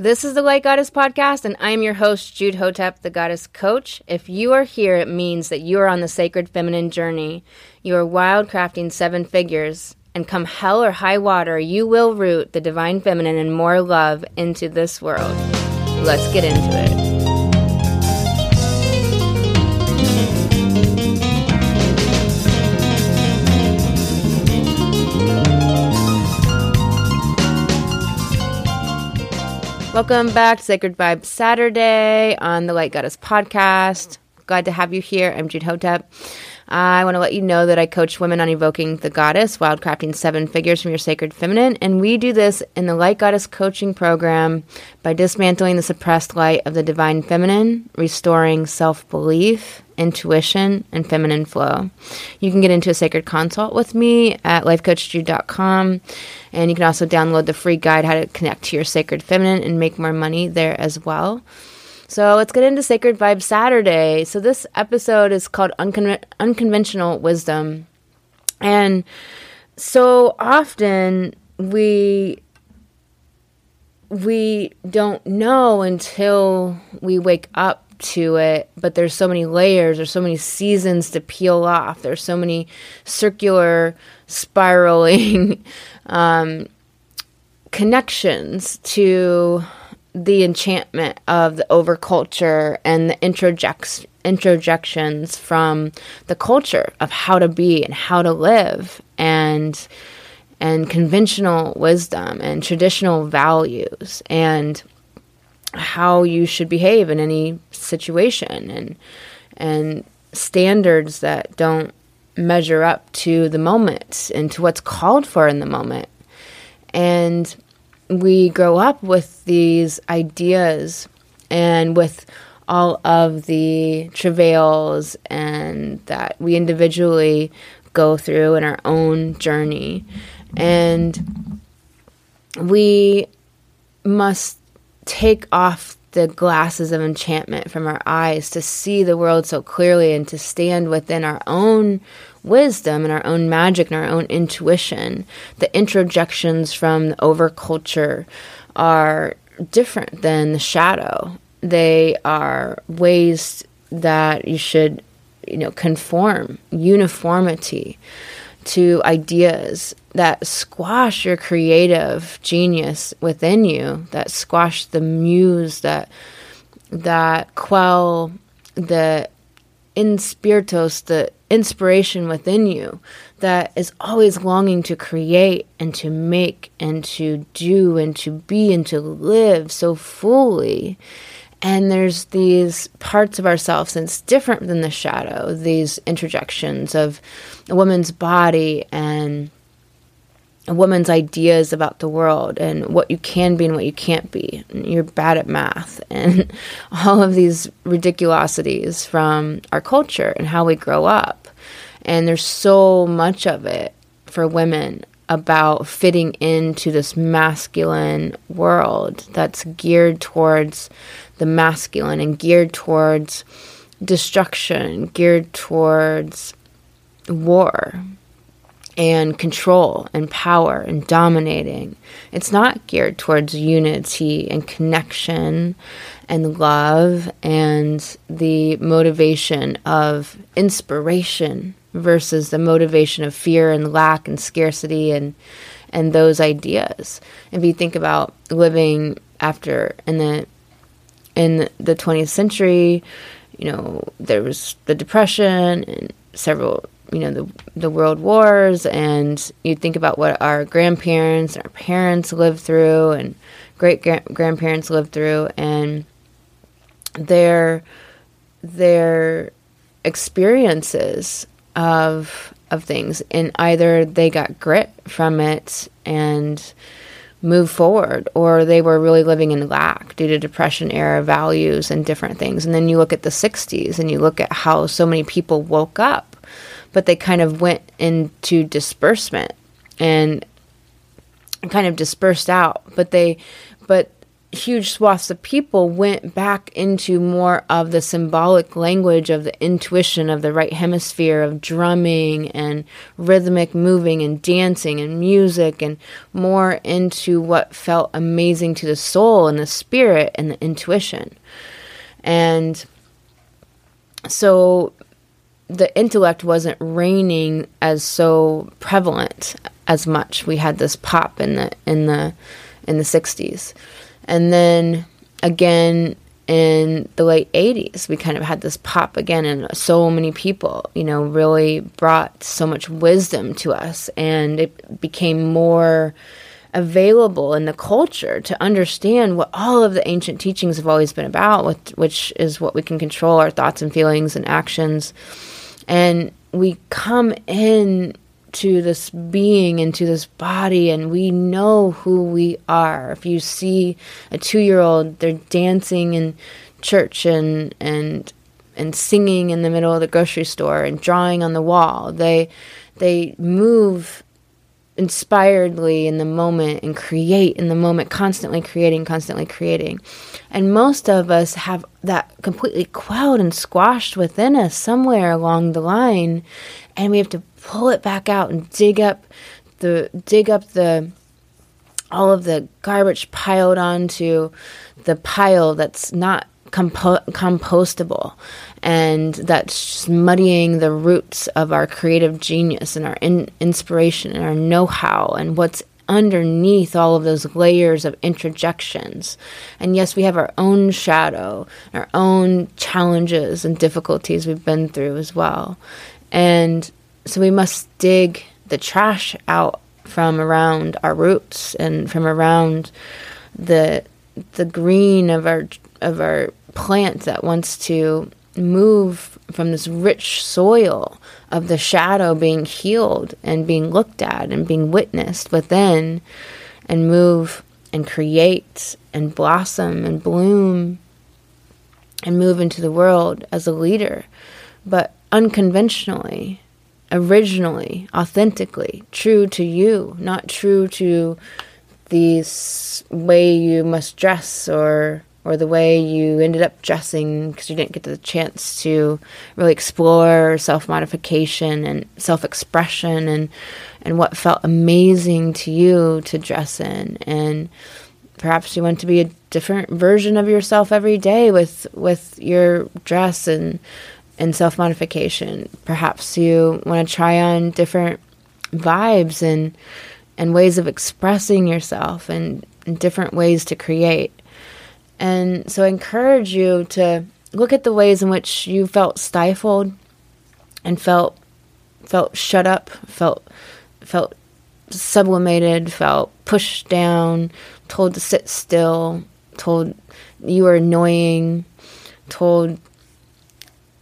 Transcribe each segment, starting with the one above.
This is the Light Goddess Podcast, and I am your host, Jude Hotep, the Goddess Coach. If you are here, it means that you are on the sacred feminine journey. You are wildcrafting seven figures, and come hell or high water, you will root the divine feminine and more love into this world. Let's get into it. Welcome back to Sacred Vibe Saturday on the Light Goddess podcast. Glad to have you here. I'm Jude Hotep. I want to let you know that I coach women on evoking the goddess, wildcrafting seven figures from your sacred feminine. And we do this in the Light Goddess coaching program by dismantling the suppressed light of the divine feminine, restoring self belief, intuition, and feminine flow. You can get into a sacred consult with me at lifecoachjude.com. And you can also download the free guide, How to Connect to Your Sacred Feminine and Make More Money, there as well. So let's get into Sacred Vibe Saturday. So this episode is called Uncon- Unconventional Wisdom. And so often we we don't know until we wake up to it, but there's so many layers, there's so many seasons to peel off, there's so many circular spiraling um, connections to the enchantment of the overculture and the introjects, introjections from the culture of how to be and how to live and and conventional wisdom and traditional values and how you should behave in any situation and and standards that don't measure up to the moment and to what's called for in the moment. And we grow up with these ideas and with all of the travails and that we individually go through in our own journey. And we must take off the glasses of enchantment from our eyes to see the world so clearly and to stand within our own wisdom and our own magic and our own intuition. The introjections from the overculture are different than the shadow. They are ways that you should, you know, conform, uniformity to ideas that squash your creative genius within you, that squash the muse, that that quell the inspiritos, the inspiration within you that is always longing to create and to make and to do and to be and to live so fully. And there's these parts of ourselves that's different than the shadow, these introjections of a woman's body and a woman's ideas about the world and what you can be and what you can't be. You're bad at math and all of these ridiculosities from our culture and how we grow up. And there's so much of it for women about fitting into this masculine world that's geared towards the masculine and geared towards destruction, geared towards war and control and power and dominating. It's not geared towards unity and connection and love and the motivation of inspiration versus the motivation of fear and lack and scarcity and and those ideas. If you think about living after in the in the 20th century, you know, there was the depression and several you know the the world wars and you think about what our grandparents and our parents lived through and great grandparents lived through and their their experiences of of things and either they got grit from it and move forward or they were really living in lack due to depression era values and different things. And then you look at the 60s and you look at how so many people woke up but they kind of went into disbursement and kind of dispersed out but they but huge swaths of people went back into more of the symbolic language of the intuition of the right hemisphere of drumming and rhythmic moving and dancing and music and more into what felt amazing to the soul and the spirit and the intuition. And so the intellect wasn't reigning as so prevalent as much. We had this pop in the in the in the 60s. And then again in the late 80s, we kind of had this pop again, and so many people, you know, really brought so much wisdom to us, and it became more available in the culture to understand what all of the ancient teachings have always been about, which is what we can control our thoughts and feelings and actions. And we come in to this being into this body and we know who we are. If you see a 2-year-old they're dancing in church and and and singing in the middle of the grocery store and drawing on the wall. They they move inspiredly in the moment and create in the moment constantly creating constantly creating. And most of us have that completely quelled and squashed within us somewhere along the line and we have to pull it back out and dig up the dig up the all of the garbage piled onto the pile that's not compo- compostable and that's muddying the roots of our creative genius and our in- inspiration and our know-how and what's underneath all of those layers of introjections. And yes, we have our own shadow, our own challenges and difficulties we've been through as well. And so we must dig the trash out from around our roots and from around the the green of our of our plant that wants to move from this rich soil of the shadow being healed and being looked at and being witnessed within and move and create and blossom and bloom and move into the world as a leader but unconventionally originally, authentically, true to you, not true to the way you must dress or or the way you ended up dressing because you didn't get the chance to really explore self modification and self expression and and what felt amazing to you to dress in and perhaps you want to be a different version of yourself every day with with your dress and and self modification. Perhaps you want to try on different vibes and and ways of expressing yourself and, and different ways to create. And so I encourage you to look at the ways in which you felt stifled and felt felt shut up, felt felt sublimated, felt pushed down, told to sit still, told you were annoying, told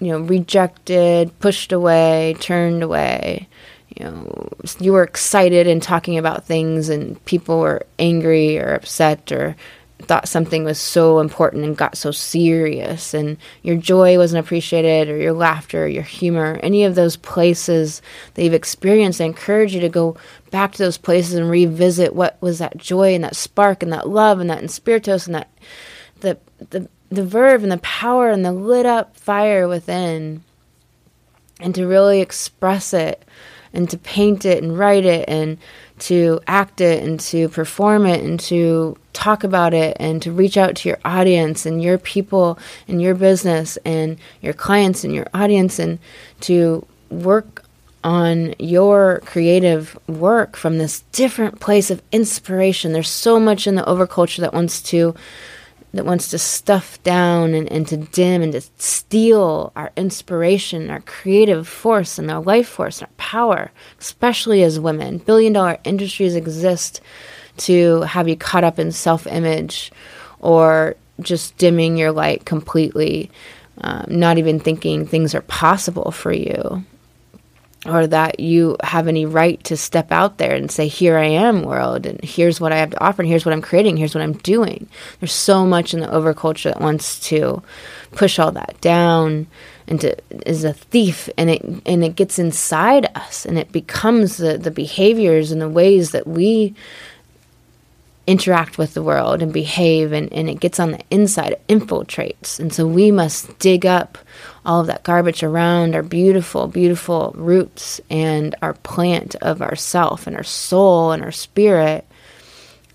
you know, rejected, pushed away, turned away. You know, you were excited and talking about things, and people were angry or upset or thought something was so important and got so serious, and your joy wasn't appreciated, or your laughter, or your humor, any of those places that you've experienced. I encourage you to go back to those places and revisit what was that joy and that spark and that love and that inspiritus and that the the the verve and the power and the lit up fire within and to really express it and to paint it and write it and to act it and to perform it and to talk about it and to reach out to your audience and your people and your business and your clients and your audience and to work on your creative work from this different place of inspiration. There's so much in the overculture that wants to that wants to stuff down and, and to dim and to steal our inspiration, our creative force, and our life force, and our power, especially as women. Billion dollar industries exist to have you caught up in self image or just dimming your light completely, um, not even thinking things are possible for you or that you have any right to step out there and say, Here I am, world, and here's what I have to offer, and here's what I'm creating, here's what I'm doing. There's so much in the overculture that wants to push all that down and to, is a thief and it and it gets inside us and it becomes the, the behaviors and the ways that we interact with the world and behave and, and it gets on the inside it infiltrates. And so we must dig up all of that garbage around our beautiful beautiful roots and our plant of ourself and our soul and our spirit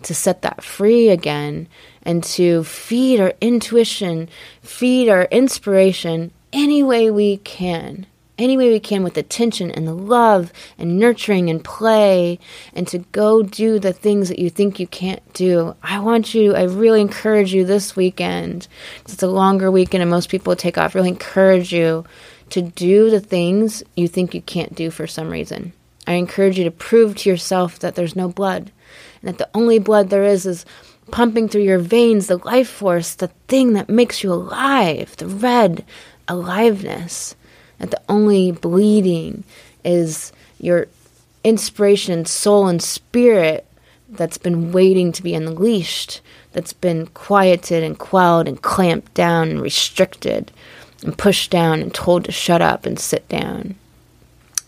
to set that free again and to feed our intuition feed our inspiration any way we can any way we can with attention and the love and nurturing and play and to go do the things that you think you can't do. I want you, I really encourage you this weekend. It's a longer weekend and most people take off. Really encourage you to do the things you think you can't do for some reason. I encourage you to prove to yourself that there's no blood and that the only blood there is is pumping through your veins, the life force, the thing that makes you alive, the red aliveness that the only bleeding is your inspiration, soul, and spirit that's been waiting to be unleashed, that's been quieted and quelled and clamped down and restricted and pushed down and told to shut up and sit down.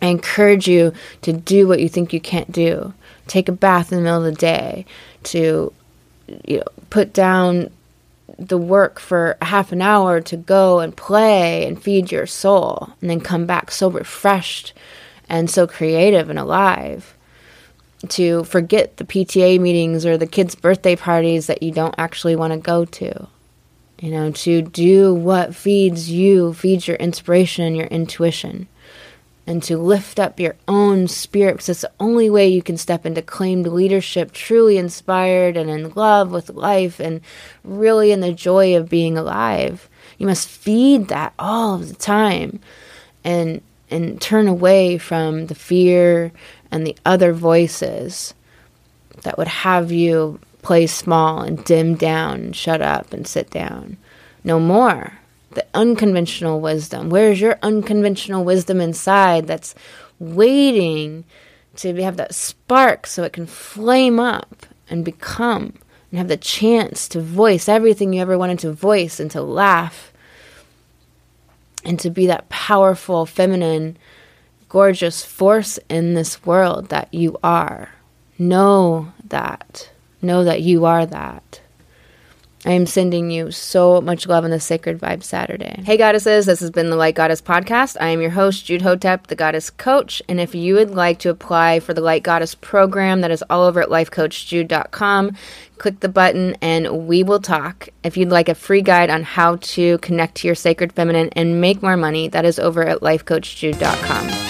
I encourage you to do what you think you can't do. Take a bath in the middle of the day, to you know, put down the work for half an hour to go and play and feed your soul and then come back so refreshed and so creative and alive to forget the PTA meetings or the kids' birthday parties that you don't actually want to go to. You know, to do what feeds you, feeds your inspiration your intuition and to lift up your own spirit because it's the only way you can step into claimed leadership, truly inspired and in love with life and really in the joy of being alive. You must feed that all of the time and and turn away from the fear and the other voices that would have you play small and dim down and shut up and sit down. No more the unconventional wisdom? Where's your unconventional wisdom inside that's waiting to have that spark so it can flame up and become and have the chance to voice everything you ever wanted to voice and to laugh and to be that powerful, feminine, gorgeous force in this world that you are. Know that. Know that you are that. I am sending you so much love on the Sacred Vibe Saturday. Hey, goddesses, this has been the Light Goddess Podcast. I am your host, Jude Hotep, the Goddess Coach. And if you would like to apply for the Light Goddess program, that is all over at lifecoachjude.com. Click the button and we will talk. If you'd like a free guide on how to connect to your sacred feminine and make more money, that is over at lifecoachjude.com.